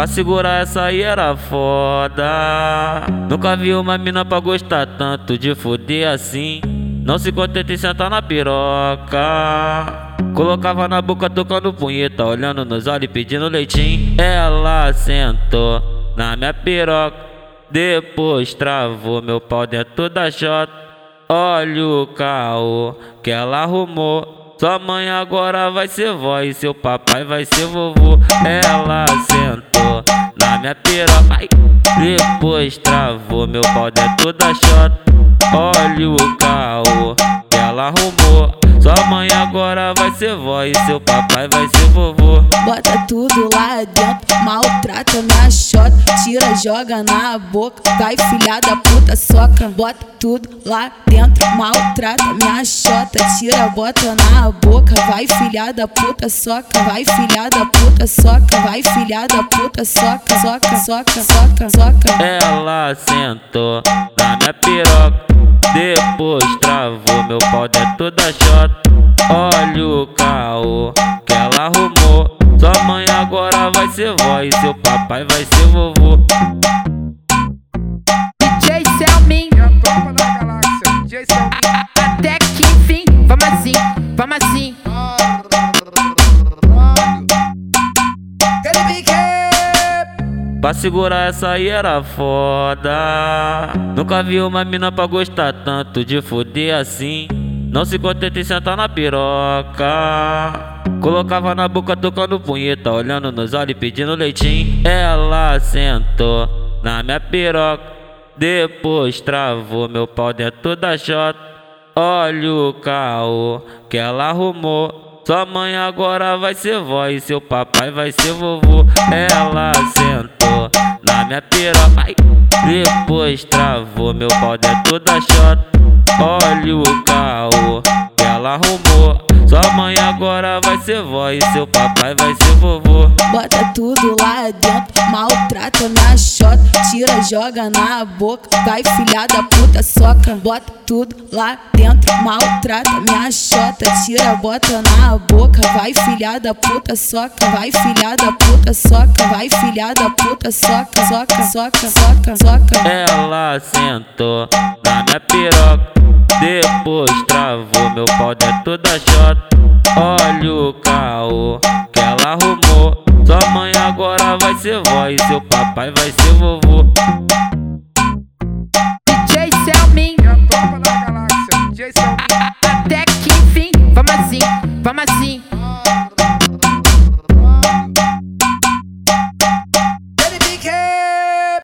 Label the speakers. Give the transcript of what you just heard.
Speaker 1: Pra segurar essa aí era foda. Nunca vi uma mina pra gostar tanto de foder assim. Não se contenta em sentar na piroca. Colocava na boca tocando punheta, olhando nos olhos e pedindo leitinho. Ela sentou na minha piroca. Depois travou meu pau dentro da chota. Olha o caô que ela arrumou. Sua mãe agora vai ser vó e seu papai vai ser vovô. Ela sentou na minha piroca, depois travou meu pau dentro da chota. Olha o caô que ela arrumou. Sua mãe agora vai ser vó e seu papai vai ser vovô.
Speaker 2: Bota tudo lá dentro, maltrata minha chota. Tira, joga na boca, vai filha da puta, soca. Bota tudo lá dentro, maltrata minha chota. Tira, bota na boca, vai filha da puta, soca. Vai filha da puta, soca. Vai filha da puta, soca, soca, soca, soca, soca.
Speaker 1: Ela sentou na minha piroca. Depois travou meu pau dentro da chota. Olha o caô que ela arrumou. Sua mãe agora vai ser vó e seu papai vai ser vovô. Pra segurar essa aí era foda. Nunca vi uma mina pra gostar tanto de foder assim. Não se contenta em sentar na piroca. Colocava na boca tocando punheta, olhando nos olhos e pedindo leitinho. Ela sentou na minha piroca. Depois travou meu pau dentro da chota. Olha o caô que ela arrumou. Sua mãe agora vai ser vó e seu papai vai ser vovô. Ela sentou na minha piroca, depois travou meu pau dentro da chota. Olha o caô que ela arrumou. Sua mãe agora vai ser vó e seu papai vai ser vovô.
Speaker 2: Bota tudo lá dentro, maltrata minha chota. Tira, joga na boca, vai filha da puta, soca. Bota tudo lá dentro, maltrata minha chota. Tira, bota na boca, vai filha da puta, soca. Vai filha da puta, soca. Vai filha da puta, soca, soca, soca, soca, soca.
Speaker 1: Ela sentou na minha piroca. Depois travou meu pau dentro da chota. Olha o caô que ela arrumou. Sua mãe agora vai ser vó e seu papai vai ser vovô.